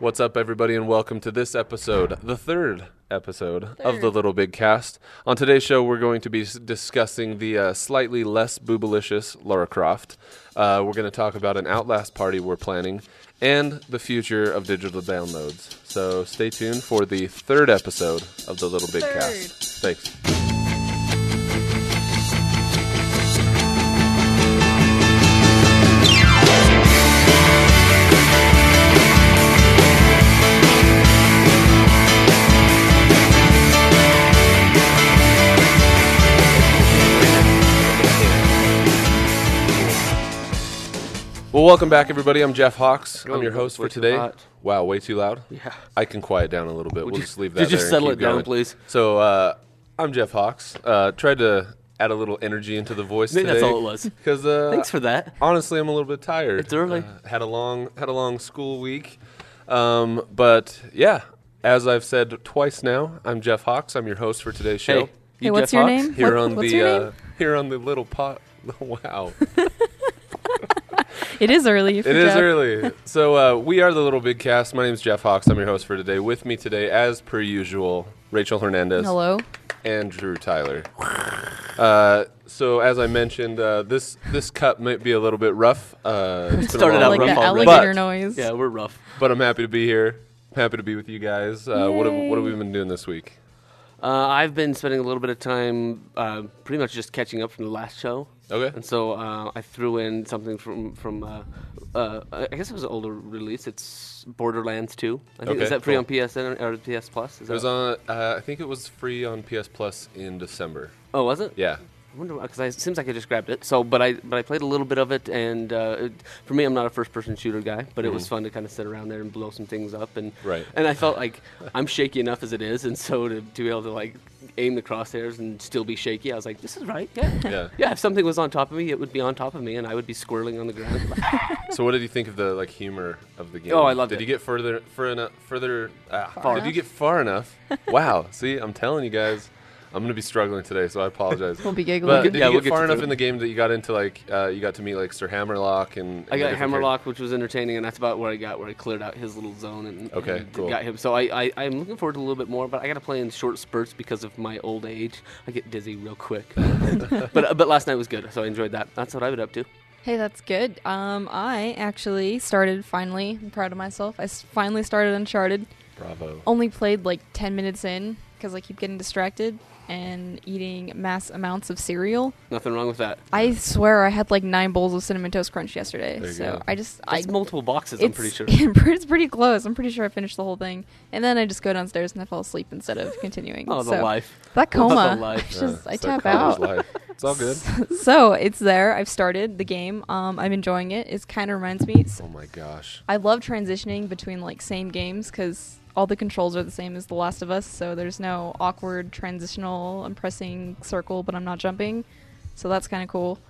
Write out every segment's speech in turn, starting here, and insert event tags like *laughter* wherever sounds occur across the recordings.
What's up, everybody, and welcome to this episode, the third episode of the LittleBigKast. On today's show, we're going to be s- discussing the uh, slightly less boobalicious Lara Croft. Uh, we're going to talk about an Outlast party we're planning and the future of digital downloads. So stay tuned for the third episode of the LittleBigKast. Thanks. Well, welcome back, everybody. I'm Jeff Hawks. I'm your host for today. Wow, way too loud. Yeah. I can quiet down a little bit. Would we'll you- just leave that could you there. and settle keep it down, going. please? So, uh, I'm Jeff Hawks. Uh, tried to add a little energy into the voice Maybe today. that's all it was. Because uh, Thanks for that. honestly, I'm a little bit tired. It's early. Uh, had a long had a long school week, um, but yeah. As I've said twice now, I'm Jeff Hawks. I'm your host for today's show. Hey, Hey, you what's Jeff your Hawks? name? Here What- on what's the your uh, here on the little pot. *laughs* wow. *laughs* It is early. For It is Jeff. early. *laughs* So uh, we are the LittleBigKast. My name is Jeff Hawks. I'm your host for today. With me today, as per usual, Rachel Hernandez Hello. and Drew Tyler. Uh, so as I mentioned, uh, this this cut might be a little bit rough. Uh, it's been a Started long out like week, the rough already. alligator But- noise. Yeah, we're rough. but I'm happy to be here. I'm Happy to be with you guys. Uh, what have what have we been doing this week? Uh, I've been spending a little bit of time, uh, pretty much just catching up from the last show, Okay. and so uh, I threw in something from from. Uh, uh, I guess it was an older release. It's Borderlands 2. I think Okay, is that free cool. on PSN or PS Plus? Is It was on. Uh, I think it was free on PS Plus in December. Oh, was it? Yeah. I wonder because it seems like I just grabbed it. So, but I but I played a little bit of it, and uh, it, for me, I'm not a first-person shooter guy, but it was Mhm. fun to kind of sit around there and blow some things up, and Right. and I felt like I'm shaky enough as it is, and so to, to be able to like aim the crosshairs and still be shaky, I was like, this is right, yeah. *laughs* Yeah. Yeah, if something was on top of me, it would be on top of me, and I would be squirreling on the ground. *laughs* So what did you think of the like humor of the game? Oh, I loved Did it. you get further further further? Ah, Far did you get far enough? *laughs* wow. See, I'm telling you guys, I'm gonna be struggling today, so I apologize. *laughs* Won't be giggling. But did yeah, you we'll get get far enough do in the game that you got into like uh, you got to meet like Sir Hammerlock and, and I got different Hammerlock, which was entertaining, and that's about where I got where I cleared out his little zone and, Okay, and cool. got him. So I, I I'm looking forward to a little bit more, but I got to play in short spurts because of my old age. I get dizzy real quick. *laughs* but but last night was good, so I enjoyed that. That's what I've been up to. Hey, that's good. Um, I actually started finally. I'm proud of myself. I s- finally started Uncharted. Bravo. Only played like 10 minutes in because I keep getting distracted and eating mass amounts of cereal. Nothing wrong with that. I swear I had like nine bowls of cinnamon toast crunch yesterday. There you so go. I just That's I multiple boxes. I'm pretty sure. *laughs* it's pretty close. I'm pretty sure I finished the whole thing, and then I just go downstairs and I fall asleep instead of continuing. Oh, the so life. that Oh, the coma, life. it's just Yeah, I tap out. life. It's all good. *laughs* so it's there. I've started the game. Um, I'm enjoying it. It kind of reminds me. s- Oh my gosh. I love transitioning between like same games because all the controls are the same as The Last of Us. So there's no awkward transitional. I'm pressing circle, but I'm not jumping. So that's kind of cool.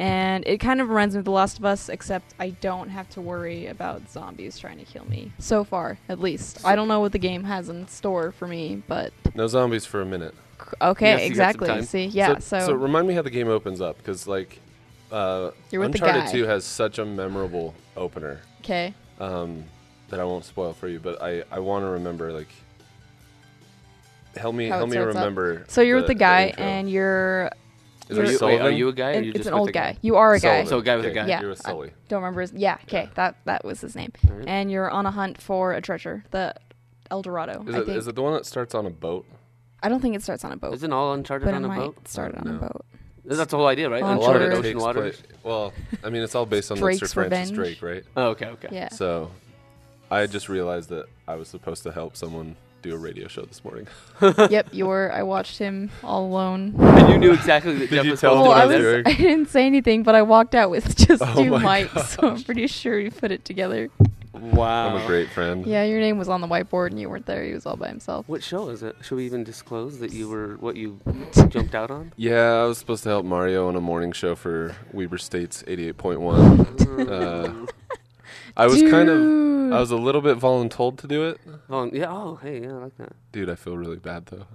And it kind of reminds me of The Last of Us, except I don't have to worry about zombies trying to kill me. So far, at least. I don't know what the game has in store for me, but No zombies for a minute. okay, Yes, you got some exactly. See, yeah. So, So, so remind me how the game opens up because like uh, You're with the Uncharted guy. 2 has such a memorable opener. okay. um, that I won't spoil for you, but I, I want to remember like help me How help me starts up. remember. So you're with the guy, intro. and you're Is Are you, wait, are you a guy? Or you're it's just an old the guy. You are a guy. So a guy with a Okay, guy. Yeah. You're with I- Sully. Don't remember his. Yeah. Okay. That that was his name. Alright. And you're on a hunt for a treasure, the El Dorado. Is I it, think. is it the one that starts on a boat? I don't think it starts on a boat, Isn't all Uncharted but it on a might boat? start on No. a boat. That's the whole idea, right? Well, a lot of Uncharted Ocean takes Waters. place. Well, I mean, it's all based on the Sir Francis Revenge. Drake, right? Oh, okay, okay. Yeah. So, I just realized that I was supposed to help someone do a radio show this morning. *laughs* yep. You were. I watched him all alone. And you knew exactly that Did Jeff you was tell him Well, what I I was was. doing? *laughs* I didn't say anything, but I walked out with *laughs* just Oh two my mics, so I'm pretty sure he put it together. Wow. I'm a great friend. Yeah, your name was on the whiteboard and you weren't there. He was all by himself. What show is it? Should we even disclose that you were what you jumped out on? Yeah, I was supposed to help Mario on a morning show for Weber State's 88.1. Uh, I was kind of, I was a little bit voluntold to do it. Yeah. Oh, hey, yeah, I like that. Dude, I feel really bad though.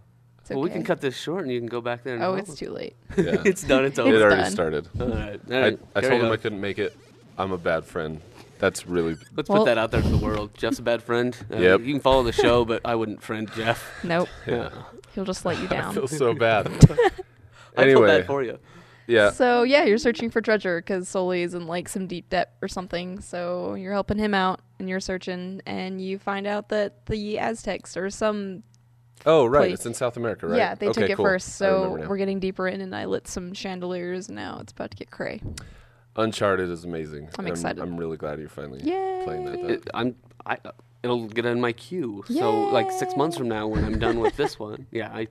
It's Well, we can okay. cut this short, and you can go back there. And Oh, it's too late. *laughs* Yeah. it's done. It's it over. It's already done. started. All right. All I, right. I carry told him on. I couldn't make it. I'm a bad friend. That's really Let's Well- put that out there to the world. Jeff's a bad friend. Uh, Yep. You can follow the show, but I wouldn't friend Jeff. Nope. Yeah. He'll just let you *laughs* down. feels so bad. *laughs* I feel anyway, bad for you. Yeah. So yeah, you're searching for treasure because Sully is in like some deep debt or something. So you're helping him out, and you're searching, and you find out that the Aztecs or some Oh, right. place. It's in South America, right? yeah they okay, took it cool. first. So we're getting deeper in, and I lit some chandeliers. And now it's about to get cray. Uncharted is amazing. I'm and excited. I'm, really glad you're finally Yay! playing that. though. It, I'm. I. It'll get in my queue. So like six months from now, when I'm done with this *laughs* one, yeah, I.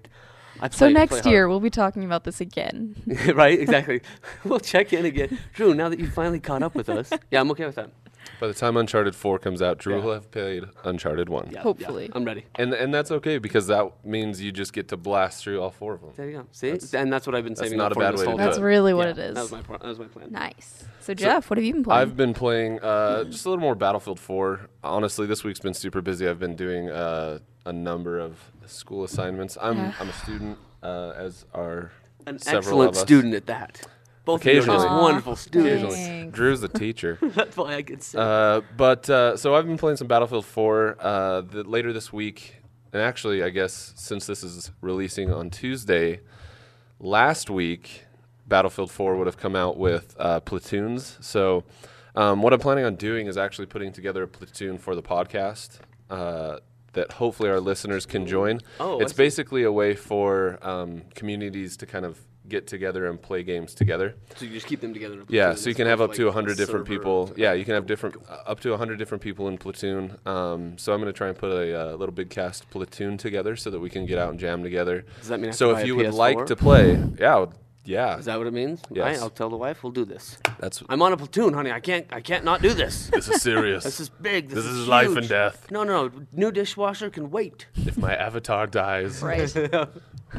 I So next play year we'll be talking about this again. *laughs* right? Exactly. *laughs* we'll check in again. Drew, now that you finally caught up with us, *laughs* yeah, I'm okay with that. By the time Uncharted 4 comes out, Drew Yeah. will have played Uncharted 1. Yeah, yeah, Hopefully. I'm ready. And and that's okay because that means you just get to blast through all four of them. There you go. See, That's- and that's what I've been that's saving not up a for bad this way to whole do That's it. time. really what Yeah, it is. That was my pro- that was my plan. nice. So Jeff, what have you been playing? I've been playing uh, just a little more Battlefield 4. Honestly, this week's been super busy. I've been doing uh, a number of school assignments. I'm Yeah. I'm a student, uh, as are An several excellent of us. student at that. Both of you are just Occasionally. Wonderful students. thanks. Occasionally, Drew's the teacher. *laughs* That's why I could say. Uh, but uh, so I've been playing some Battlefield 4 uh, the, later this week, and actually, I guess since this is releasing on Tuesday, last week Battlefield 4 would have come out with uh, platoons. So um, what I'm planning on doing is actually putting together a platoon for the podcast. Uh, that hopefully our listeners can join. Oh, I it's see. basically a way for um, communities to kind of get together and play games together. so you just keep them together. In a Yeah, so you can have up opposed to like 100 different people. Yeah, you can have different uh, up to 100 different people in platoon. Um, so I'm going to try and put a uh, LittleBigKast platoon together so that we can get out and jam together. Does that mean I have So if you would PS4? like to play, yeah, yeah, Is that what it means? Yes. Right, I'll tell the wife we'll do this. that's I'm on a platoon, honey. I can't. I can't not do this. *laughs* this is serious. This is big. This, This is life and death. No, no, new dishwasher can wait. if my avatar dies, right. *laughs*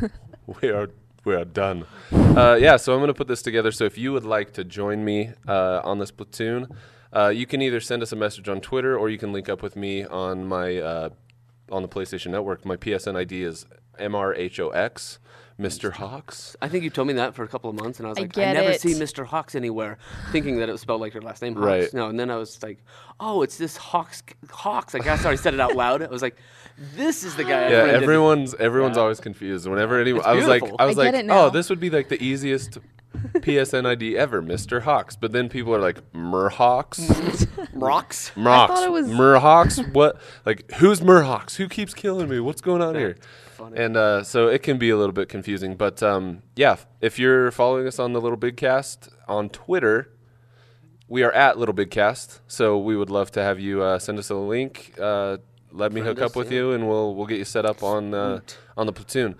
*laughs* we are we are done. Uh, yeah, so I'm going to put this together. So if you would like to join me uh, on this platoon, uh, you can either send us a message on Twitter or you can link up with me on my uh, on the PlayStation Network. My PSN ID is MRHOX, Mr. Hawks. I think you told me that for a couple of months, and I was I like, I get never it. see Mr. Hawks anywhere, thinking that it was spelled like your last name, Hawks. Right. No, and then I was like, oh, it's this Hawks. Hawks. I guess I already said it out loud. I was like, this is the guy. Yeah, friended. everyone's everyone's Yeah. always confused. Whenever anyone, I was like. I was I like, oh, this would be like the easiest PSN ID ever, Mr. Hawks. But then people are like, Murhawks. *laughs* rocks. Murhawks. thought it was- Murhawks. What? Like, who's Murhawks? Who keeps killing me? What's going on here? Funny. And uh, so it can be a little bit confusing. But um, yeah, if you're following us on the LittleBigKast on Twitter, we are at LittleBigKast. So we would love to have you uh, send us a link. Uh, let me Friend hook up with yeah. you, and we'll we'll get you set up on uh, on the platoon.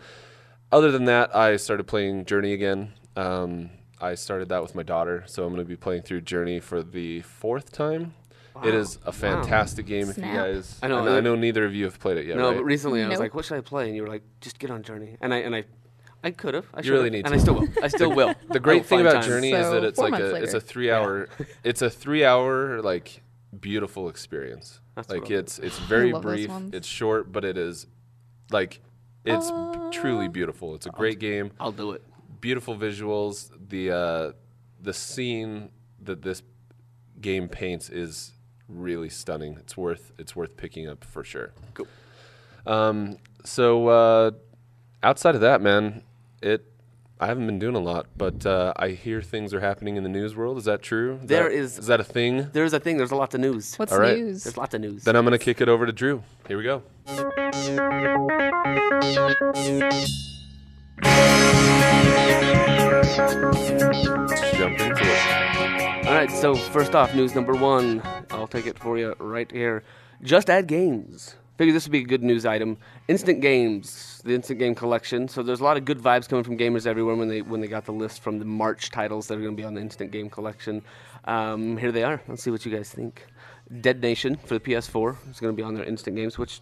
Other than that, I started playing Journey again. Um, I started that with my daughter, so I'm going to be playing through Journey for the fourth time. It Wow. is a fantastic game. If you guys, I know, and I know neither of you have played it yet, no, right? but recently I was Nope. like, what should I play? And you were like, just get on Journey. And I and I, I could have. I You really should've, need and to. I still will. I still will. *laughs* the great will thing about time. Journey is So, that it's four like months a it's later. a three hour it's a three hour like beautiful experience. That's like I'll it's it's very love those brief, ones. it's short, but it is like it's b- truly beautiful. It's a great game, I'll do it. beautiful visuals. The uh, the scene that this game paints is really stunning. It's worth it's worth picking up for sure. Cool. Um, so uh, outside of that, man, it I haven't been doing a lot, but uh, I hear things are happening in the news world. Is that true? Is There that, is- Is that a thing? There's a thing. There's a lot of news. What's All right. news? There's lots of news. Then I'm gonna kick it over to Drew. Here we go. Jump into it. All right, so first off, news number one. I'll take it for you right here. Just Add Games. Figure this would be a good news item. Instant Games, the Instant Game Collection. So there's a lot of good vibes coming from gamers everywhere when they when they got the list from the March titles that are going to be on the Instant Game Collection. Um, here they are. Let's see what you guys think. Dead Nation for the PS4 is going to be on their Instant Games, which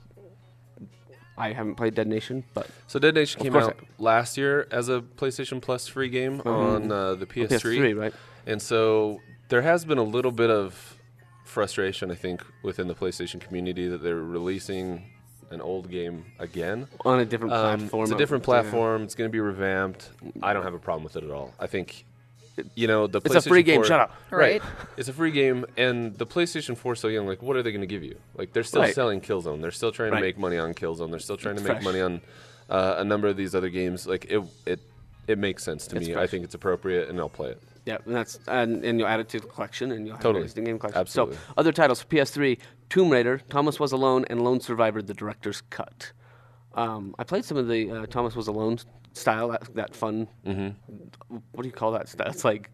I haven't played Dead Nation, but So Dead Nation came out last year as a PlayStation Plus free game Mhm. on uh, the PS3. PS3, right? And so there has been a little bit of frustration, I think, within the PlayStation community that they're releasing an old game again. On a different Um, platform. it's a of- different yeah. platform. It's going to be revamped. I don't have a problem with it at all. I think you know the It's a free game. 4 Shut up. Right. It's a free game, and the PlayStation 4 so young. Like, what are they going to give you? Like, they're still Right. selling Killzone. They're still trying Right. to make money on Killzone. They're still trying to It's make fresh. money on uh, a number of these other games. Like, it it it makes sense to It's me. I think it's appropriate, and I'll play it. Yeah, and that's and, and you'll add it to the collection, and you'll have Totally. an game collection. Absolutely. So other titles: for PS3, Tomb Raider, Thomas Was Alone, and Lone Survivor: The Director's Cut. Um, I played some of the uh, Thomas Was Alone style, that, that fun. Mm-hmm. What do you call that style? It's like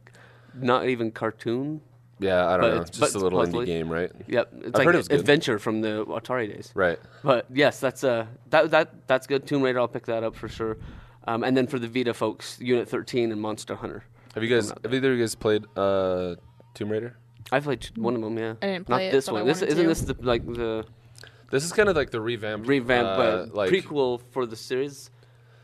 not even cartoon. Yeah, I don't know. it's- Just a little puzzly. indie game, right? Yep, it's I've like heard it was good. adventure from the Atari days. Right. But yes, that's uh that that that's good. Tomb Raider, I'll pick that up for sure. Um, and then for the Vita folks, Unit 13 and Monster Hunter. Have you guys? Have either of you guys played uh, Tomb Raider? I played one of them. Yeah, I didn't not play it, this but I one. This wanted isn't to. this the like the This is kind of like the revamped, revamp, uh, but like prequel for the series.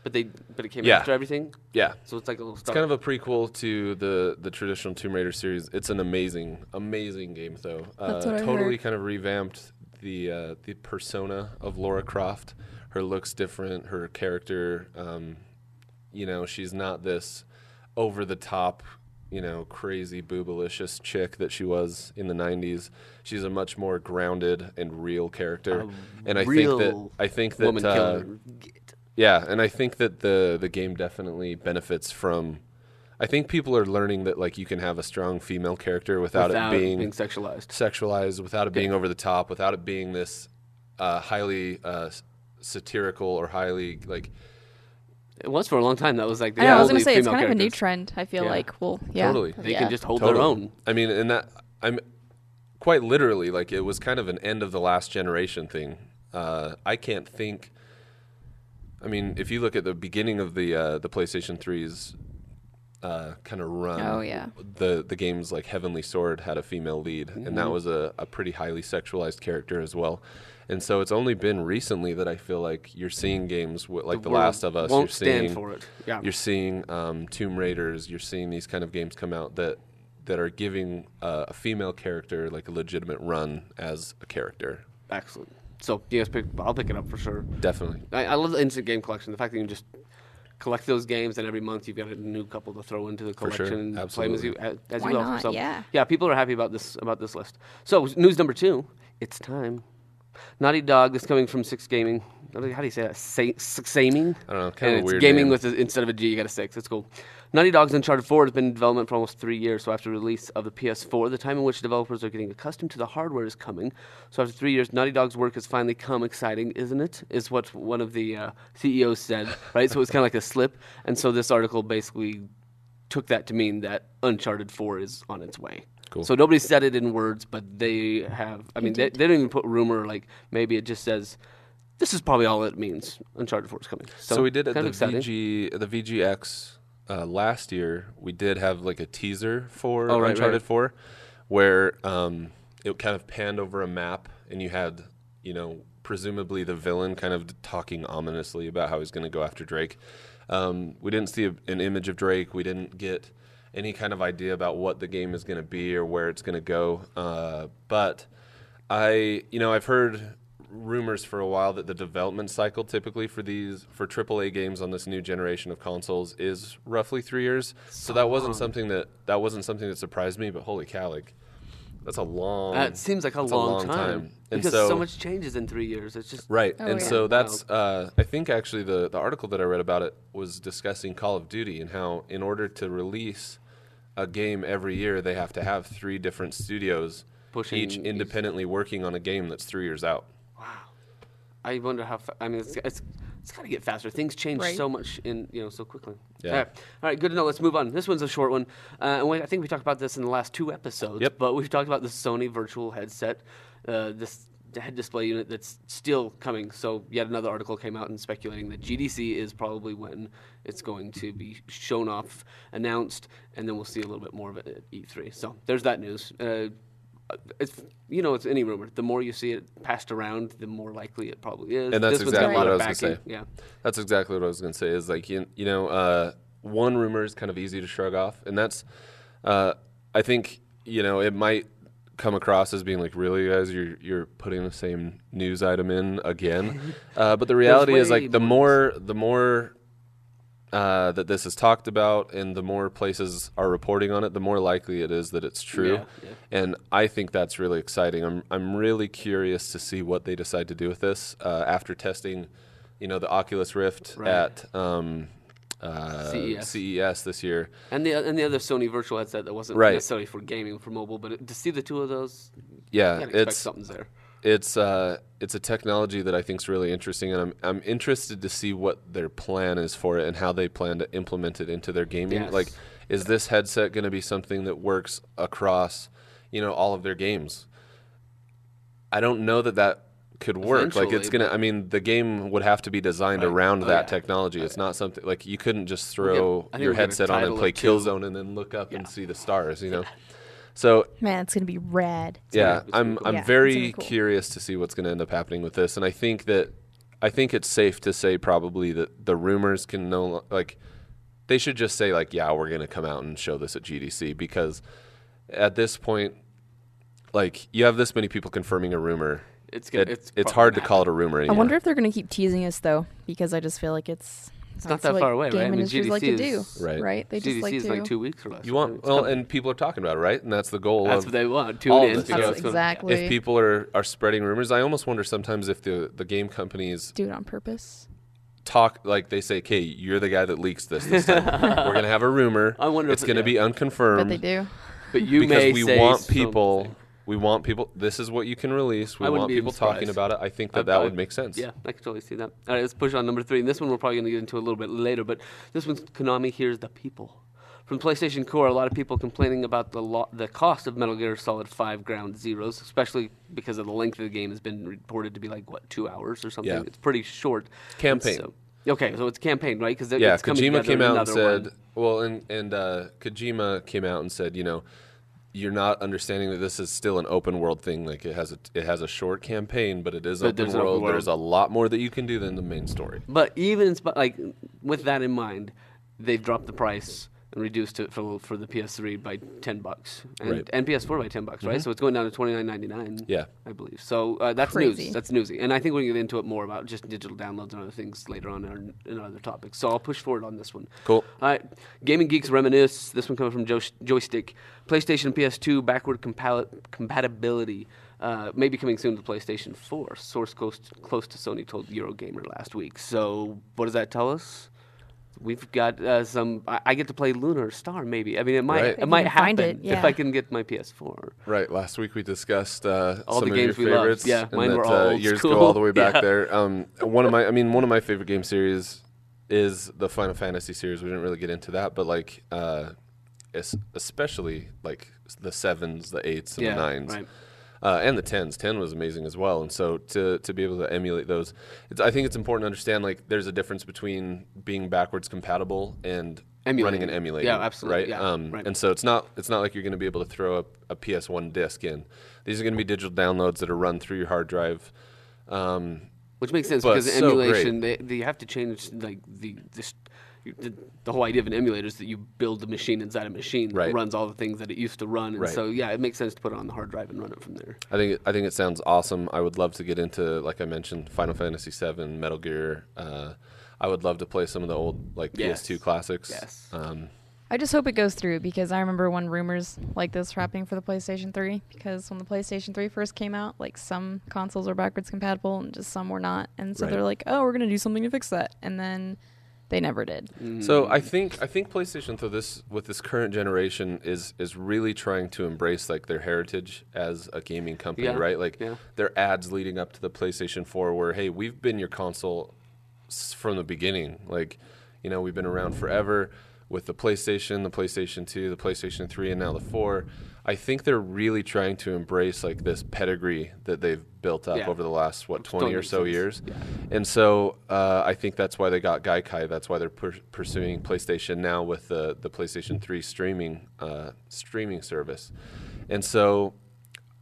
But they but it came Yeah. after everything, yeah. so it's like a little. It's kind of a prequel to the the traditional Tomb Raider series. It's an amazing, amazing game, though. Uh, That's what I totally heard. kind of revamped the uh, the persona of Lara Croft. Her looks different. Her character, um, you know, she's not this over the top, you know, crazy boobalicious chick that she was in the '90s. She's a much more grounded and real character. and I think that I think that uh, yeah, and I think that the the game definitely benefits from. I think people are learning that like you can have a strong female character without, Without it being, being sexualized. sexualized, without it being over the top, without it being this uh, highly uh, satirical or highly like It was for a long time. That was like the I, know, I was gonna say it's female kind of a new trend. I feel Yeah. like, well, yeah, Totally. They yeah. can just hold totally. their own. I mean, and that I'm quite literally like it was kind of an end of the last generation thing. Uh, I can't think. I mean, if you look at the beginning of the uh, the PlayStation 3's uh, kind of run, Oh, yeah. the the games like Heavenly Sword had a female lead, and Mm-hmm. that was a, a pretty highly sexualized character as well. And so it's only been recently that I feel like you're seeing games wi- like The world Last of Us. won't you're stand seeing, for it. Yeah. You're seeing um, Tomb Raiders. You're seeing these kind of games come out that that are giving uh, a female character like a legitimate run as a character. Excellent. So yes, pick, I'll pick it up for sure. Definitely. I, I love the instant game collection. The fact that you can just collect those games, and every month you've got a new couple to throw into the For sure. collection and play 'em as you as, as Why you will. not? So Yeah. yeah, people are happy about this about this list. So news number two, it's time. Naughty Dog. This coming from Six Gaming. How do you how do you say that? Sa- Six Gaming. I don't know, kind And of it's weird gaming name. with a, instead of a G, you got a six. It's cool. Naughty Dog's Uncharted 4 has been in development for almost three years. So after release of the PS4, the time in which developers are getting accustomed to the hardware is coming. So after three years, Naughty Dog's work has finally come. Exciting, isn't it? Is what one of the uh, CEOs said. *laughs* Right. so it's kind of like a slip. And so this article basically took that to mean that Uncharted 4 is on its way. Cool. So nobody said it in words, but they have. I mean, they, they don't even put rumor. Like maybe it just says, "This is probably all it means." Uncharted Four is coming. So, we did at the. VG the VGX uh, last year. We did have like a teaser for Oh, right, Uncharted right. Four, where um, it kind of panned over a map, and you had you know presumably the villain kind of talking ominously about how he's going to go after Drake. Um, we didn't see a, an image of Drake. We didn't get any kind of idea about what the game is going to be or where it's going to go. Uh, but I, you know, I've heard rumors for a while that the development cycle typically for these for AAA games on this new generation of consoles is roughly three years. So, that wasn't something that that wasn't something that surprised me. But holy cow, like that's a long. That seems like a that's long, long time, time. And because so- so much changes in three years. It's just Right, Oh, and yeah. so that's uh, I think actually the the article that I read about it was discussing Call of Duty and how in order to release a game every year they have to have three different studios Pushing each each- independently working on a game that's three years out. I wonder how. Fa- I mean, it's it's, it's got to get faster. Things change Right. so much in you know so quickly. Yeah. All right. All right. Good to know. Let's move on. This one's a short one. Uh, and we, I think we talked about this in the last two episodes. Yep. But we've talked about the Sony Virtual Headset, uh, this head display unit that's still coming. So yet another article came out and speculating that GDC is probably when it's going to be shown off, announced, and then we'll see a little bit more of it at E3. So there's that news. Uh, it's you know it's any rumor. The more you see it passed around, the more likely it probably is. And that's This one's got a exactly what I was gonna say. Yeah, That's exactly what I was going to say. Is like you, you know, uh, one rumor is kind of easy to shrug off, and that's uh, I think you know it might come across as being like, really, guys, you're you're putting the same news item in again. *laughs* uh, but the reality is like the more the more uh, that this is talked about and the more places are reporting on it, the more likely it is that it's true. Yeah, yeah. And I think that's really exciting. I'm I'm really curious to see what they decide to do with this uh, after testing, you know, the Oculus Rift Right. at um, uh, CES. CES this year. And the and the other Sony virtual headset that wasn't Right. necessarily for gaming for mobile, but it, to see the two of those, Yeah, you gotta expect it's something's there. It's uh it's a technology that I think is really interesting, and I'm I'm interested to see what their plan is for it and how they plan to implement it into their gaming. Yes. Like, is this headset going to be something that works across, you know, all of their games? I don't know that that could work. Like, it's gonna. I mean, the game would have to be designed Right. around Oh, that yeah. technology. It's not something like you couldn't just get- throw your get a headset on and play. Killzone and then look up and see the stars. You know, *laughs* so Man, it's gonna be rad. yeah, it's I'm cool. I'm Yeah, very cool. curious to see what's going to end up happening with this, and I think that I think it's safe to say probably that the rumors can no like they should just say like yeah we're going to come out and show this at GDC because at this point like you have this many people confirming a rumor. It's gonna, It, it's, it's, hard to gonna call it a rumor I wonder if they're gonna keep teasing us though, because I just feel like it's It's not that what far away, game right? I mean, industries GDC like to do, is- Right. Right? They GDC just like is to. like two weeks or less. you want well, and people are talking about it, right? And that's the goal. that's of, what they want. Tune all in. this, you know, out what's going- exactly. if people are are spreading rumors, I almost wonder sometimes if the the game companies do it on purpose. talk like they say, "Okay, you're the guy that leaks this. This time *laughs* we're gonna have a rumor. I wonder it's if it- gonna yeah. be unconfirmed But they do. But you because may we say want people. something. We want people. This is what you can release. We want people talking about it. I think that I- that I- would make sense. Yeah, I can totally see that. All right, let's push on number three. And this one we're probably going to get into a little bit later, but this one's Konami Here's the People. From PlayStation Core, a lot of people complaining about the lo- the cost of Metal Gear Solid 5 Ground Zeroes, especially because of the length of the game has been reported to be like, what, two hours or something? Yeah. It's pretty short. Campaign. So- okay, so it's campaign, right? Because Yeah, Kojima came out and said, one. well, and and uh, Kojima came out and said, you know, you're not understanding that this is still an open world thing. Like it has a it has a short campaign, but it is But open there's open world. world. There's a lot more that you can do than the main story. But even in sp- like with that in mind, they've dropped the price and reduced it for for the PS3 by ten bucks and, Right. and PS4 by ten bucks, right? So it's going down to twenty nine ninety nine. Yeah. I believe. So uh, that's Crazy. news. That's newsy, and I think we can get into it more about just digital downloads and other things later on in, our, in other topics. So I'll push forward on this one. Cool. All right, Gaming Geeks reminisce. This one coming from Joy- Joystiq, PlayStation PS2 backward compal- compatibility. Uh, maybe coming soon to PlayStation 4. Source close, close to Sony told Eurogamer last week. So what does that tell us? We've got uh, some. I, I get to play Lunar Star. Maybe. I mean, it might. Right. It might can happen find it, if. I can get my PS4. Right. Last week we discussed uh, All some the of games your we loved. favorites. Yeah, and mine that, were all uh, old years school. go all the way *laughs* back Yeah. there. Um, one of my, I mean, one of my favorite game series is the Final Fantasy series. We didn't really get into that, but like, uh, especially like the sevens, the eights, and Yeah, the nines. right. Uh, and the tens. Ten was amazing as well, and so to to be able to emulate those, it's, I think it's important to understand like there's a difference between being backwards compatible and running Emulating. and emulating. Yeah, absolutely. Right. Yeah, um, right. And so it's not it's not like you're going to be able to throw a, a PS1 disc in. These are going to be digital downloads that are run through your hard drive. Um, Which makes sense because so emulation, they, they have to change like the, the the the whole idea of an emulator is that you build the machine inside a machine that Right. runs all the things that it used to run, and Right. so yeah, it makes sense to put it on the hard drive and run it from there. I think it, I think it sounds awesome. I would love to get into like I mentioned Final Fantasy VII, Metal Gear. Uh, I would love to play some of the old like Yes. PS2 classics. Yes. Um, I just hope it goes through because I remember when rumors like this were happening for the PlayStation 3. Because when the PlayStation 3 first came out, like some consoles were backwards compatible and just some were not. And so Right. they're like, oh, we're going to do something to fix that. And then they never did. So Mm. I think I think PlayStation through this with this current generation is is really trying to embrace like their heritage as a gaming company, Yeah, right? Like yeah. their ads leading up to the PlayStation 4 where hey, we've been your console s- from the beginning. Like, you know, we've been around forever with the PlayStation, the PlayStation 2, the PlayStation 3 and now the 4. I think they're really trying to embrace like this pedigree that they've built up Yeah. over the last what Which 20 or so sense. years. Yeah. And so uh, I think that's why they got Gaikai. That's why they're pur- pursuing PlayStation now with the, the PlayStation 3 streaming uh, streaming service. And so,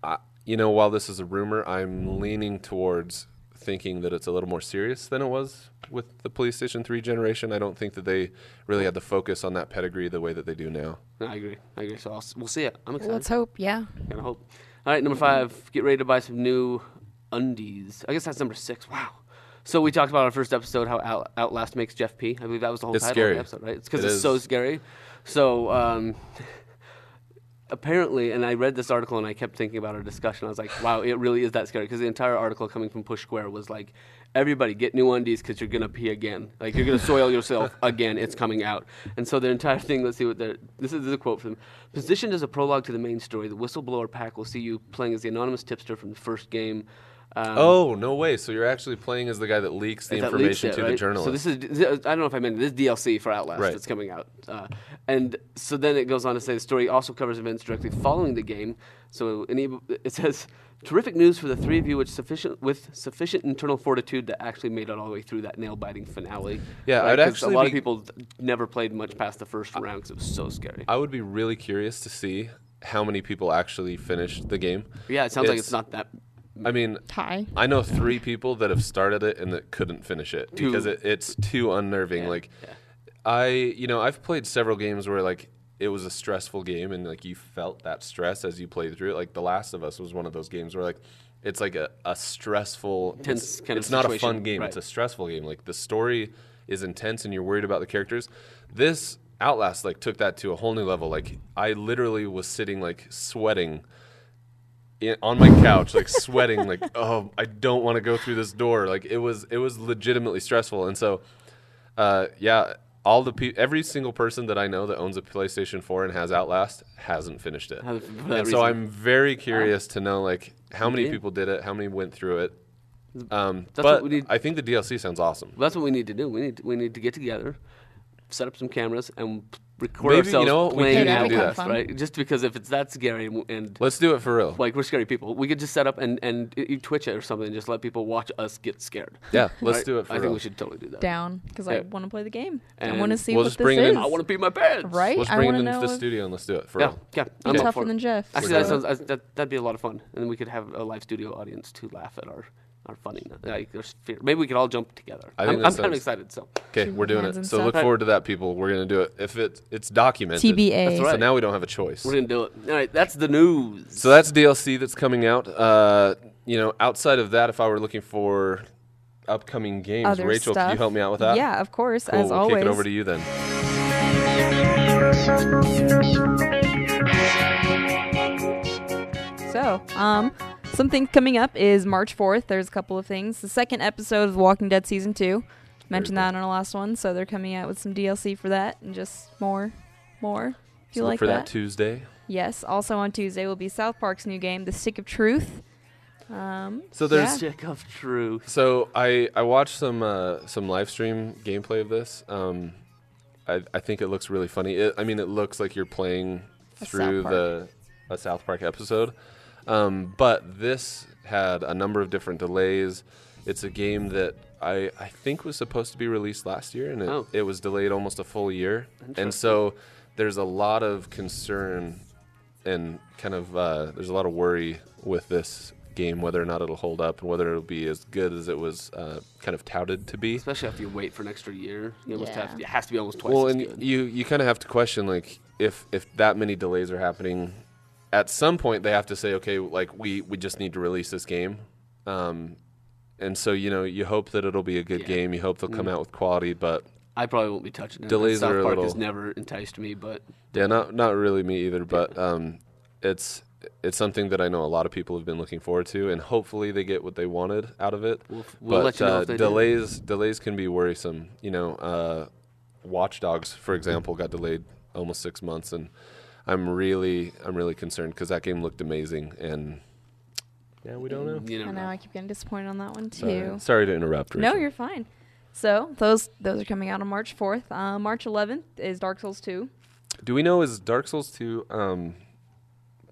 I, you know, while this is a rumor, I'm leaning towards thinking that it's a little more serious than it was with the PlayStation 3 generation. I don't think that they really had the focus on that pedigree the way that they do now. I agree. I agree. So I'll, we'll see it. I'm excited. Let's hope. Yeah. Gotta hope. All right, number five. Get ready to buy some new undies. I guess that's number six. Wow. So we talked about our first episode how Out- Outlast makes Jeff pee. I believe that was the whole It's title scary. of the episode, right? It's because It it's is. so scary. So um, apparently, and I read this article and I kept thinking about our discussion. I was like, wow, it really is that scary because the entire article coming from Push Square was like, everybody get new undies because you're gonna pee again. Like you're gonna soil yourself *laughs* again. It's coming out. And so the entire thing. Let's see what they're. This is, this is a quote from them. Positioned as a prologue to the main story, the Whistleblower Pack will see you playing as the anonymous tipster from the first game. Um, Oh no way! So you're actually playing as the guy that leaks the that leaks information it, to right? the journalist. So this is I don't know if I meant it, this DLC for Outlast Right. that's coming out, uh, and so then it goes on to say the story also covers events directly following the game. So it says terrific news for the three of you with sufficient with sufficient internal fortitude that actually made it all the way through that nail biting finale. Yeah, Right? I'd actually a lot be- of people never played much past the first round because it was so scary. I would be really curious to see how many people actually finished the game. yeah, it sounds like it's- it's not that. I mean, Hi. I know three people that have started it and that couldn't finish it Too- because it, it's too unnerving. Yeah, like, yeah. I, you know, I've played several games where like it was a stressful game and like you felt that stress as you played through it. Like The Last of Us was one of those games where like it's like a, a stressful. Tense it's kind of it's not a situation, fun game. right. It's a stressful game. Like the story is intense and you're worried about the characters. This Outlast like took that to a whole new level. Like I literally was sitting like sweating in, on my couch, like sweating, like *laughs* oh, I don't want to go through this door. Like it was, it was legitimately stressful. And so, uh, yeah, all the pe- every single person that I know that owns a PlayStation 4 and has Outlast hasn't finished it. And so. I'm very curious to know like how many people did it, how many went through it. Um, but what we need- I think the DLC sounds awesome. That's what we need to do. We need we need to get together, set up some cameras, and record Maybe, you ourselves know playing out do that. Right? Just because if it's that scary and, and Let's do it for real. like we're scary people, we could just set up and and you Twitch it or something, and just let people watch us get scared. Yeah, let's Right? do it for I think we should totally do that. Down because I want to play the game. I want to see we'll what just this bring it is. in. I want to pee my pants. Right? Let's I bring it wanna into the studio and let's do it for Yeah, real. yeah. Be I'm up tougher than Jeff. Actually, We're that doing sounds that, that'd be a lot of fun, and then we could have a live studio audience to laugh at our our funny. Like, there's fear. Maybe we could all jump together. I think I'm, I'm kind of excited. So Okay, we're doing it. So stuff. look forward to that, people. We're gonna do it. If it it's documented, TBA. That's So right. now we don't have a choice. we're gonna do it. All right, that's the news. So that's DLC that's coming out. Uh, you know, outside of that, if I were looking for upcoming games, Other Rachel, stuff. can you help me out with that? Yeah, of course, Cool, as we'll always. kick it over to you then. So, um, something coming up is March 4th. There's a couple of things. The second episode of Walking Dead season two. Mentioned cool. that in our last one, so they're coming out with some DLC for that and just more, more. If you So look like for that. that. Tuesday. yes. Also on Tuesday will be South Park's new game, The Stick of Truth. Um, So there's yeah. Stick of truth. So I I watched some uh, some live stream gameplay of this. Um, I I think it looks really funny. It, I mean, it looks like you're playing A through Park. the a South Park episode. Um, but this had a number of different delays. It's a game that I I think was supposed to be released last year, and it, Oh. it was delayed almost a full year. And so there's a lot of concern and kind of uh, there's a lot of worry with this game whether or not it'll hold up and whether it'll be as good as it was uh, kind of touted to be. Especially after you wait for an extra year, you almost Yeah. have it has to be almost twice Well, as and good. you you kind of have to question like if if that many delays are happening, at some point they have to say okay, like we we just need to release this game. Um, and so you know you hope that it'll be a good Yeah. game. You hope they'll come Mm. out with quality, but I probably won't be touching it. Delays South are a Park has never enticed me, but Yeah, not not really me either, but um, it's it's something that I know a lot of people have been looking forward to, and hopefully they get what they wanted out of it. we'll, we'll but let you know uh, if they do. delays delays can be worrisome. You know, uh, Watch Dogs, for example, got delayed almost six months, and I'm really I'm really concerned because that game looked amazing, and yeah, we don't know. You I know know. I keep getting disappointed on that one too. Sorry, Sorry to interrupt. No, you're fine. So those those are coming out on March 4th. Uh, March 11th is Dark Souls 2. Do we know is Dark Souls two um,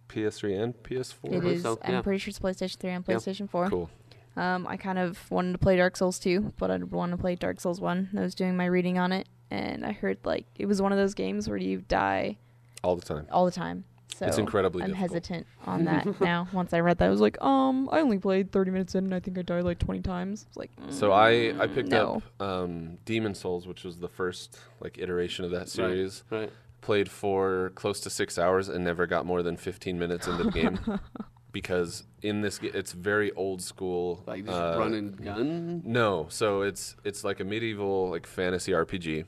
PS3 and PS4? It think is. so, I'm pretty sure it's PlayStation 3 and Yeah. PlayStation 4. Cool. Um, I kind of wanted to play Dark Souls 2, but I want to play Dark Souls 1. I was doing my reading on it, and I heard like it was one of those games where you die All the time. all the time. So It's incredibly I'm difficult. hesitant on *laughs* that now. Once I read that, I was like, um, I only played 30 minutes in, and I think I died like 20 times. I was like, So I I mm, picked no. up um, Demon Souls, which was the first like iteration of that series. Right. right. Played for close to six hours and never got more than 15 minutes into the game. *laughs* because in this ga- it's very old school. Like just uh, run and gun. No, so it's it's like a medieval like fantasy RPG,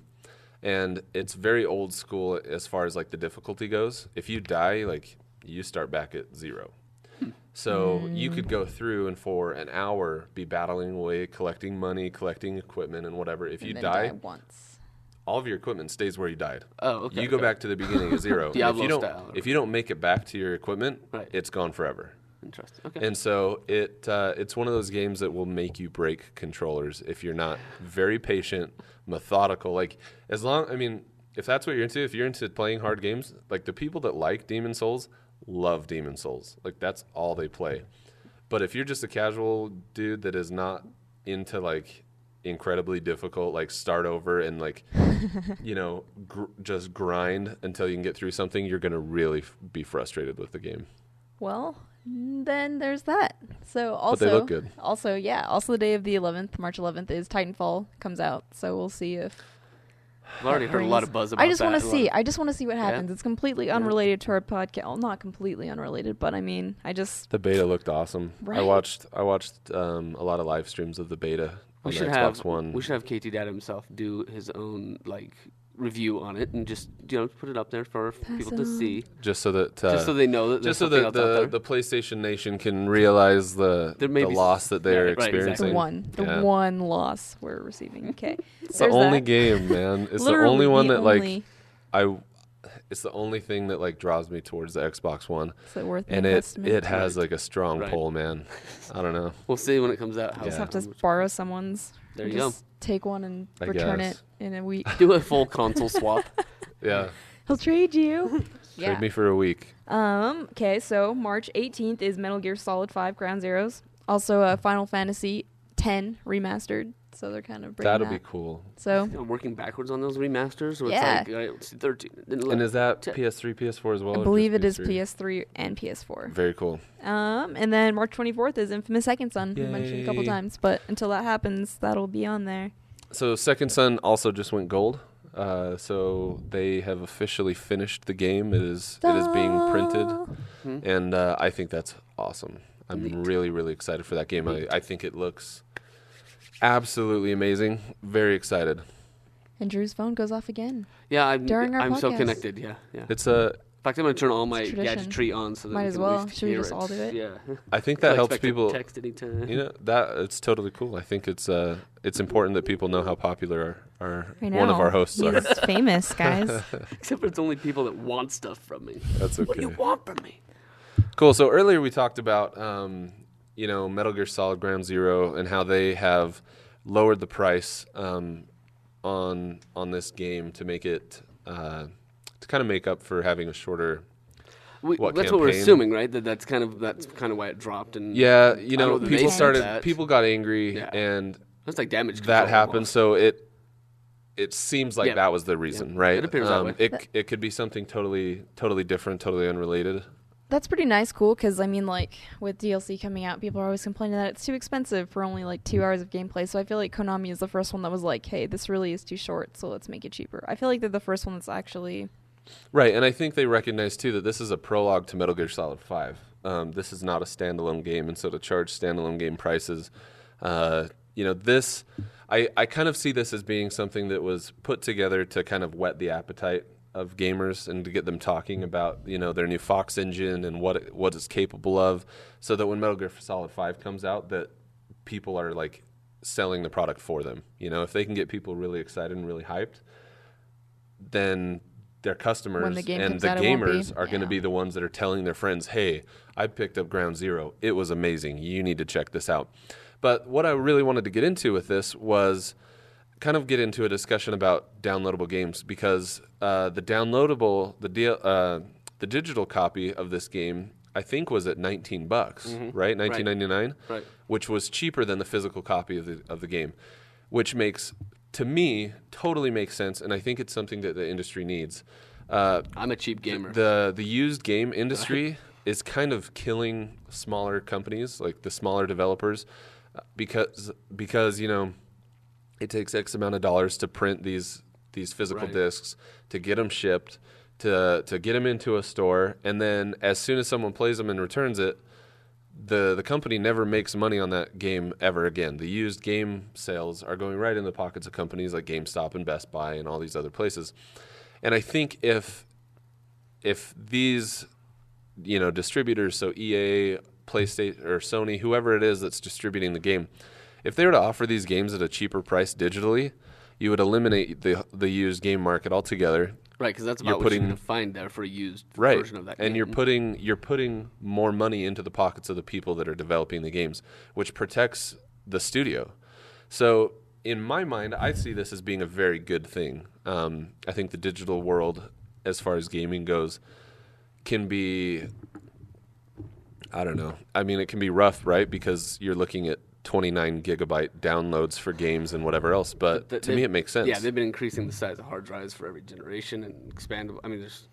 and it's very old school as far as like the difficulty goes. If you die, like you start back at zero. Hmm. So you could go through and for an hour be battling away, collecting money, collecting equipment, and whatever. If you and then die, once. all of your equipment stays where you died. Oh, okay. you go back to the beginning of zero. *laughs* if you don't, style. if you don't make it back to your equipment, Right. it's gone forever. Interesting. Okay. And so it uh, it's one of those games that will make you break controllers if you're not very patient, methodical. Like as long, I mean, if that's what you're into, if you're into playing hard games, like the people that like Demon Souls love Demon Souls. Like that's all they play. But if you're just a casual dude that is not into like incredibly difficult, like start over and like *laughs* you know gr- just grind until you can get through something, you're gonna really f- be frustrated with the game. Well, then there's that. So also, they look good. Also, yeah. Also, the day of the 11th, March 11th, is Titanfall comes out. So we'll see if I've already heard a lot of buzz about I just want to see. I just want to see what Yeah? happens. It's completely unrelated to our podcast. Well, not completely unrelated, but I mean, I just The beta looked awesome. I watched I watched um, a lot of live streams of the beta We on should the Xbox have One. we should have KT Dad himself do his own like review on it and just you know put it up there for Pass people to on. see, just so that uh, just so they know that there's just so something that else the, the PlayStation Nation can realize the, There may the be s- loss that they're right, right, exactly. experiencing. the one, the Yeah. one loss we're receiving. Okay, *laughs* It's the only that. game, man. It's the only one the that like I. It's the only thing that like draws me towards the Xbox One, Is it worth the and it investment? it has like a strong Right. pull, man. I don't know. we'll see when it comes out. How just have to borrow someone's. There and you go. just Take one and I return guess. it in a week. *laughs* do a full console *laughs* swap. Yeah, He'll trade you. *laughs* trade me for a week. Um. Okay. So March 18th is Metal Gear Solid 5 Ground Zeroes. Also, uh, Final Fantasy 10 remastered. So they're kind of bringing That'll that. be cool. So You know, working backwards on those remasters, so Yeah. it's like uh, it's 13. And is that Te- PS3, PS4 as well? I believe it PS3? PS3 and PS4. Very cool. Um. And then March 24th is Infamous Second Son. We mentioned a couple times, but until that happens, that'll be on there. So Second Son also just went gold. Uh, so they have officially finished the game. It is it is being printed, Hmm? and uh, I think that's awesome. I'm Neat. really really excited for that game. I, I think it looks absolutely amazing. Very excited. And Drew's phone goes off again. Yeah, I'm, During our I'm so podcast. connected. Yeah, yeah. It's a In fact, I'm gonna turn all my It's tradition. gadgetry on so that Might we as can at well. least Should we hear just all do it? Yeah. I think *laughs* that I'll helps expect a people. Text anytime. You know that it's totally cool. I think it's uh it's important that people know how popular our, our I one of our hosts are. He's famous, *laughs* guys. *laughs* Except for it's only people that want stuff from me. That's okay. What do you want from me? Cool. So earlier we talked about, um, you know, Metal Gear Solid Ground Zero and how they have lowered the price um, on on this game to make it uh, to kind of make up for having a shorter. We, What that's what we're assuming, right? That that's kind of that's kind of why it dropped. And Yeah, you know, know people started, that. people got angry, Yeah. and that's like damage. that happened. So it it seems like Yeah. that was the reason, Yeah. right? It appears that um, way. It it could be something totally totally different, totally unrelated. That's pretty nice, cool. Because I mean, like with DLC coming out, people are always complaining that it's too expensive for only like two hours of gameplay. So I feel like Konami is the first one that was like, "Hey, this really is too short, so let's make it cheaper." I feel like they're the first one that's actually Right, and I think they recognize too that this is a prologue to Metal Gear Solid Five. Um, this is not a standalone game, and so to charge standalone game prices, uh, you know, this I I kind of see this as being something that was put together to kind of whet the appetite of gamers and to get them talking about you know their new Fox engine and what it, what it's capable of, so that when Metal Gear Solid Five comes out, that people are like selling the product for them. You know, if they can get people really excited and really hyped, then their customers the and the out, it won't be. gamers are going to be the ones that are telling their friends, "Hey, I picked up Ground Zero. It was amazing. You need to check this out." But what I really wanted to get into with this was kind of get into a discussion about downloadable games because uh, the downloadable, the deal, uh, the digital copy of this game, I think was at 19 bucks, right? 19.99, Mm-hmm. Right. which was cheaper than the physical copy of the of the game, which makes to me totally makes sense, and I think it's something that the industry needs. Uh, I'm a cheap gamer. the the used game *laughs* industry is kind of killing smaller companies like the smaller developers uh, because because you know it takes X amount of dollars to print these these physical Right. discs to get them shipped to to get them into a store and then as soon as someone plays them and returns it the the company never makes money on that game ever again. The used game sales are going right in the pockets of companies like GameStop and Best Buy and all these other places. And I think if if these you know distributors, so EA, PlayStation or Sony, whoever it is that's distributing the game, if they were to offer these games at a cheaper price digitally, you would eliminate the the used game market altogether. Right, because that's You're about what you're putting- going to find there for a used right version of that and game. you're putting you're putting more money into the pockets of the people that are developing the games which protects the studio. So in my mind i see this as being a very good thing. Um, i think the digital world as far as gaming goes can be i don't know. I mean it can be rough right? Because you're looking at 29 gigabyte downloads for games and whatever else but Th- to me it makes sense Yeah, they've been increasing the size of hard drives for every generation and expandable. I mean, there's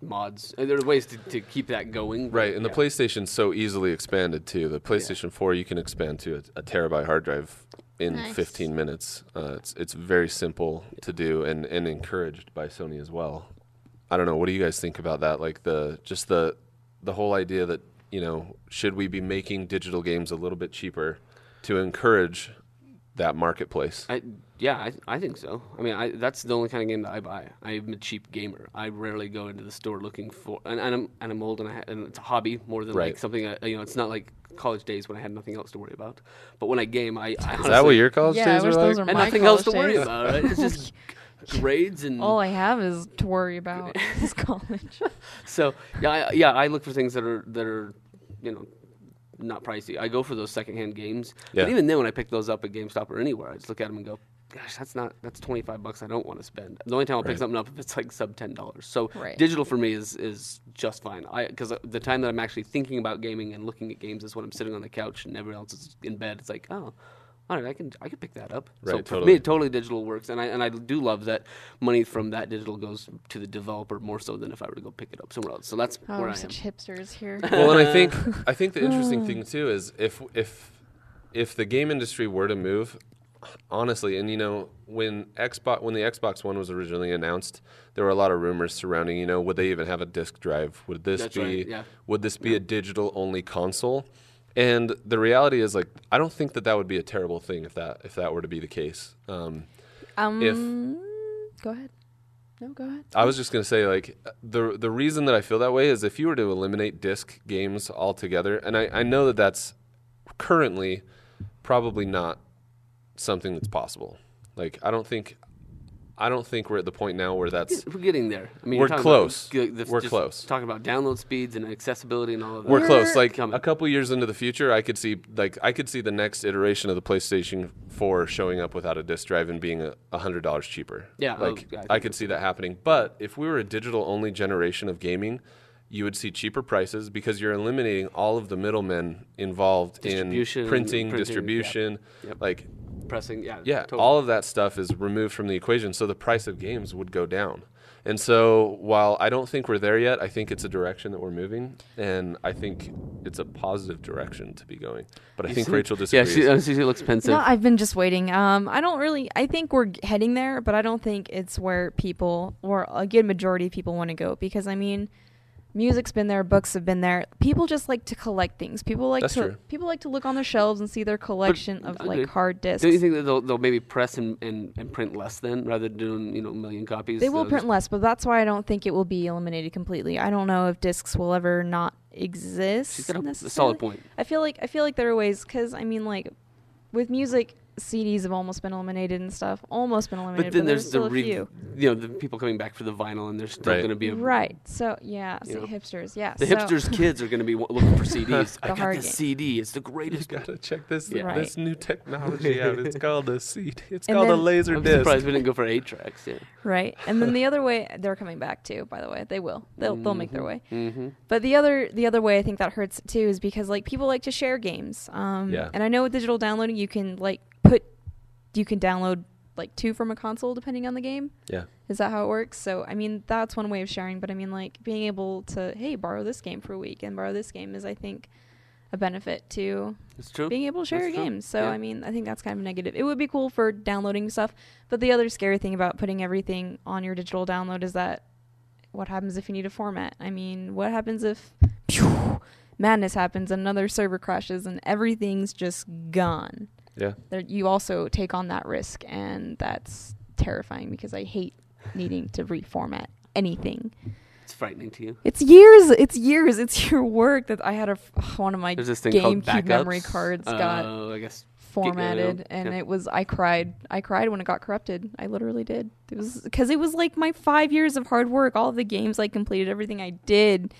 mods. uh, There are ways to, to keep that going. but Right, and the yeah. PlayStation's so easily expanded too. The PlayStation 4 you can expand to a, a terabyte hard drive in Nice. 15 minutes. Uh, it's it's very simple to do and and encouraged by Sony as well. I don't know. What do you guys think about that? Like the just the the whole idea that you know should we be making digital games a little bit cheaper to encourage that marketplace? I, yeah, I, I think so. I mean, I, that's the only kind of game that I buy. I'm a cheap gamer. I rarely go into the store looking for, and, and I'm and I'm old, and, I and it's a hobby more than Right. like something. I, you know, it's not like college days when I had nothing else to worry about. But when I game, I, I Is that what your college Yeah, I days were wish like? those were and my nothing else to college worry days. about. Right? It's just *laughs* grades and All I have is to worry about *laughs* is college. So yeah, I, yeah, I look for things that are that are, you know, not pricey. I go for those secondhand games. Yeah. But even then, when I pick those up at GameStop or anywhere, I just look at them and go, "Gosh, that's not that's twenty five bucks. I don't want to spend." The only time I'll Right. pick something up if it's like sub ten dollars. So Right. digital for me is is just fine. I because the time that I'm actually thinking about gaming and looking at games is when I'm sitting on the couch and everyone else is in bed. It's like, oh. All right, I can I can pick that up. so Right, for totally. me, totally digital works, and I and I do love that money from that digital goes to the developer more so than if I were to go pick it up somewhere else. So that's Oh, where we're I am. hipsters here. well, and I think *laughs* I think the interesting oh. thing too is if if if the game industry were to move, honestly, and you know when Xbox when the Xbox One was originally announced, there were a lot of rumors surrounding. You know, would they even have a disc drive? Would this That's be right, yeah. would this be a digital only console? And the reality is, like, I don't think that that would be a terrible thing if that if that were to be the case. Um, Um, go ahead. No, go ahead. I was just gonna say, like, the the reason that I feel that way is if you were to eliminate disc games altogether, and I, I know that that's currently probably not something that's possible. Like, I don't think, I don't think we're at the point now where that's We're getting there. I mean, We're you're talking close. About, g- the- We're just close. Talking about download speeds and accessibility and all of that. we're close. Like coming. a couple years into the future, I could see like I could see the next iteration of the PlayStation 4 showing up without a disc drive and being a hundred dollars cheaper. Yeah, oh, like I think I could see that happening. But if we were a digital only generation of gaming, you would see cheaper prices because you're eliminating all of the middlemen involved Distribution, in printing, printing, distribution, yeah. Like pressing. Yeah. yeah, totally. all of that stuff is removed from the equation, so the price of games would go down. And so, while I don't think we're there yet, I think it's a direction that we're moving, and I think it's a positive direction to be going. But I You think see- Rachel Yeah, disagrees. she, *laughs* uh, she looks pensive. No, I've been just waiting. Um, I don't really. I think we're heading there, but I don't think it's where people, or a good majority of people, want to go. Because I mean, music's been there, books have been there. People just like to collect things. People like That's to. true. People like to look on their shelves and see their collection of agreed. like hard discs. Don't you think that they'll, they'll maybe press and, and, and print less then, rather than doing you know a million copies? They will print less, but that's why I don't think it will be eliminated completely. I don't know if discs will ever not exist. She's got a, a solid point. I feel like I feel like there are ways because I mean like with music, CDs have almost been eliminated and stuff. Almost been eliminated, But then there's there's still the a re- few. you know the people coming back for the vinyl, and there's still Right. going to be a Right. So yeah, You see, know. hipsters. Yeah. The so- hipsters' kids are going to be wa- looking for CDs. *laughs* I The got hard this. CD. It's the you greatest. gotta check this Yeah. this new technology out. It's called a CD. It's And called a then- laser I'm disc. surprised we didn't go for eight tracks. Yeah. Right. And then the other way they're coming back too. By the way, they will. They'll they'll make their way. Mm-hmm. But the other the other way I think that hurts too is because like people like to share games. Um, Yeah. And I know with digital downloading you can like put you can download like two from a console depending on the game. Yeah. Is that how it works? So I mean that's one way of sharing. But I mean like being able to hey borrow this game for a week and borrow this game is I think a benefit to It's true. being able to share That's your true. games. So Yeah. I mean, I think that's kind of negative. It would be cool for downloading stuff, but the other scary thing about putting everything on your digital download is that what happens if you need a format? I mean, what happens if madness happens, and another server crashes, and everything's just gone. Yeah. There, you also take on that risk, and that's terrifying because I hate needing to reformat anything. It's frightening to you. It's years. It's years. It's *laughs* your work that I had a f- *sighs* one of my There's this thing called GameCube memory backups. cards oh, got Oh, I guess. formatted and yeah. it was I cried. I cried when it got corrupted. I literally did. It was cuz it was like my 5 years of hard work, all of the games I completed, everything I did.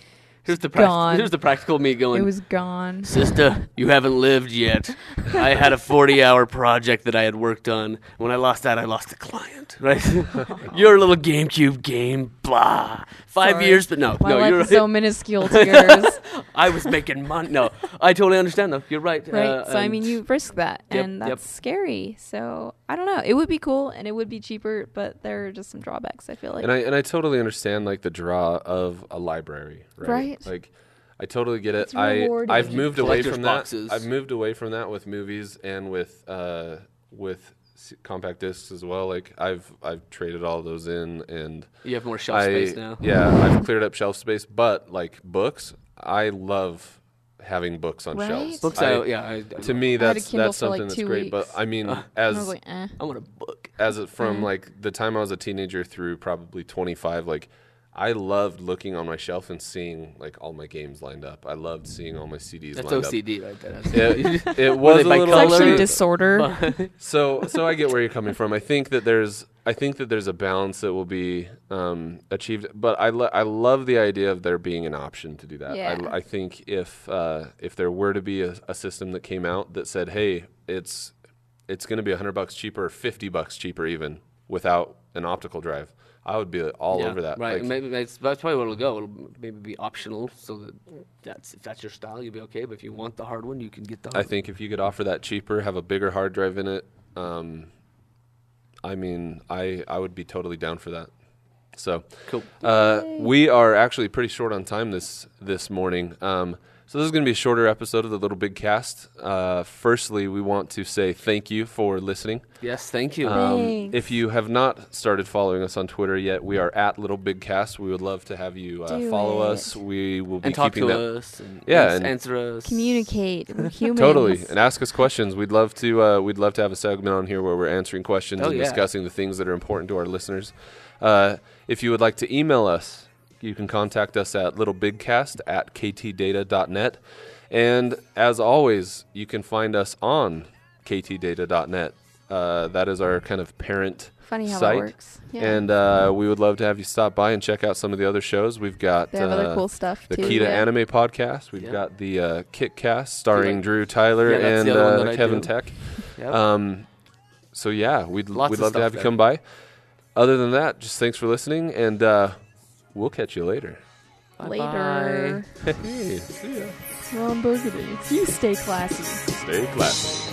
Here's the prac- gone. here's the practical me going. It was gone. Sister, you haven't lived yet. I had a 40 hour project that I had worked on. When I lost that, I lost a client, *laughs* right? *laughs* Your little GameCube game, blah. Five Sorry. years, but no, My no, life you're is right. so minuscule *laughs* to yours, I was making money. No, I totally understand, though. You're right. right? uh, so I mean, you risk that Yep, and yep. that's scary. So, I don't know. It would be cool and it would be cheaper, but there are just some drawbacks, I feel like. and I and I totally understand like the draw of a library, right? Right. Like I totally get it. It's I I've moved away Collector's from that. boxes. I've moved away from that with movies and with uh with s- compact discs as well. Like I've I've traded all those in and You have more shelf I space now. yeah I've cleared up shelf space. But like books, I love having books on Right? shelves. Books, I- I, yeah. I, I to me had a that's Kindle that's for, like, something that's two great. But weeks. I mean Uh, and I was as like, eh. I want a book. as it, from Mm. like the time I was a teenager through probably 25, like I loved looking on my shelf and seeing like all my games lined up. I loved seeing all my CDs That's lined OCD right there. That's up. It, *laughs* it was they a by little color? disorder. *laughs* so so I get where you're coming from. I think that there's I think that there's a balance that will be um, achieved, but I lo- I love the idea of there being an option to do that. Yeah. I, I think if uh, if there were to be a, a system that came out that said, hey, it's it's going to be 100 bucks cheaper, 50 bucks cheaper even without an optical drive, I would be all Yeah, over that. Right. Like, maybe that's, that's probably where it'll go. It'll maybe be optional, so that that's if that's your style, you'll be okay. But if you want the hard one, you can get the. I Hard think if you could offer that cheaper, have a bigger hard drive in it, um, I mean, I I would be totally down for that. So, Cool. uh, we are actually pretty short on time this this morning. Um, so this is going to be a shorter episode of the LittleBigKast. Uh, firstly, we want to say thank you for listening. Yes, thank you. Um, if you have not started following us on Twitter yet, we are at LittleBigKast. We would love to have you uh, Do follow it. us. We will be and talk keeping to that us. And Yeah, and- answer us. Communicate. We're *laughs* humans. Totally, and ask us questions. We'd love to. Uh, we'd love to have a segment on here where we're answering questions Oh, and yeah. discussing the things that are important to our listeners. Uh, if you would like to email us, you can contact us at littlebigkast at ktdata.net. And as always, you can find us on ktdata.net. Uh, that is our kind of parent Funny how site. that works. Yeah. And uh, we would love to have you stop by and check out some of the other shows. We've got they have uh, other cool stuff the too. Key to yeah. Anime podcast. We've Yeah. got the uh, Kitcast starring Yeah. Drew Tyler Yeah, and the other one uh, Kevin do. Tech. Yep. Um, so yeah, we'd Lots we'd love to stuff have you come by. Other than that, just thanks for listening, and uh, We'll catch you later. Later. Hey, see ya. Ron Burgundy. You stay classy. Stay classy.